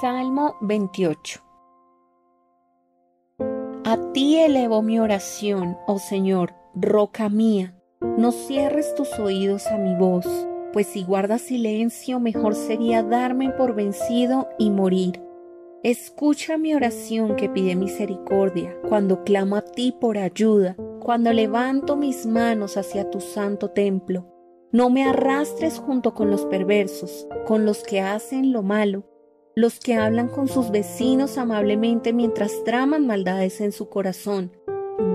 Salmo 28 A ti elevo mi oración, oh Señor, roca mía. No cierres tus oídos a mi voz, pues si guardas silencio mejor sería darme por vencido y morir. Escucha mi oración que pide misericordia, cuando clamo a ti por ayuda, cuando levanto mis manos hacia tu santo templo. No me arrastres junto con los perversos, con los que hacen lo malo, los que hablan con sus vecinos amablemente mientras traman maldades en su corazón.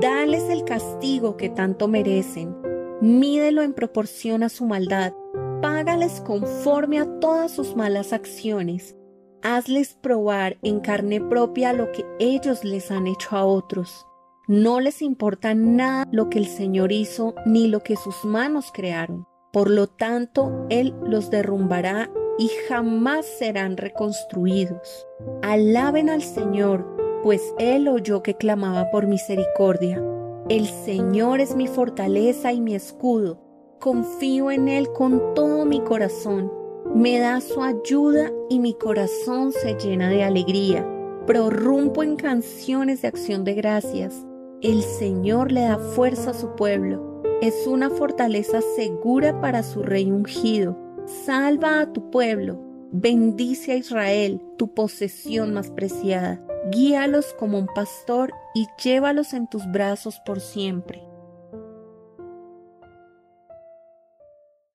Dales el castigo que tanto merecen. Mídelo en proporción a su maldad. Págales conforme a todas sus malas acciones hazles probar en carne propia lo que ellos les han hecho a otros. No les importa nada lo que el Señor hizo ni lo que sus manos crearon. Por lo tanto, Él los derrumbará y jamás serán reconstruidos. Alaben al Señor, pues Él oyó que clamaba por misericordia. El Señor es mi fortaleza y mi escudo. Confío en Él con todo mi corazón me da su ayuda y mi corazón se llena de alegría. Prorrumpo en canciones de acción de gracias. El Señor le da fuerza a su pueblo. Es una fortaleza segura para su rey ungido. Salva a tu pueblo. Bendice a Israel, tu posesión más preciada. Guíalos como un pastor y llévalos en tus brazos por siempre.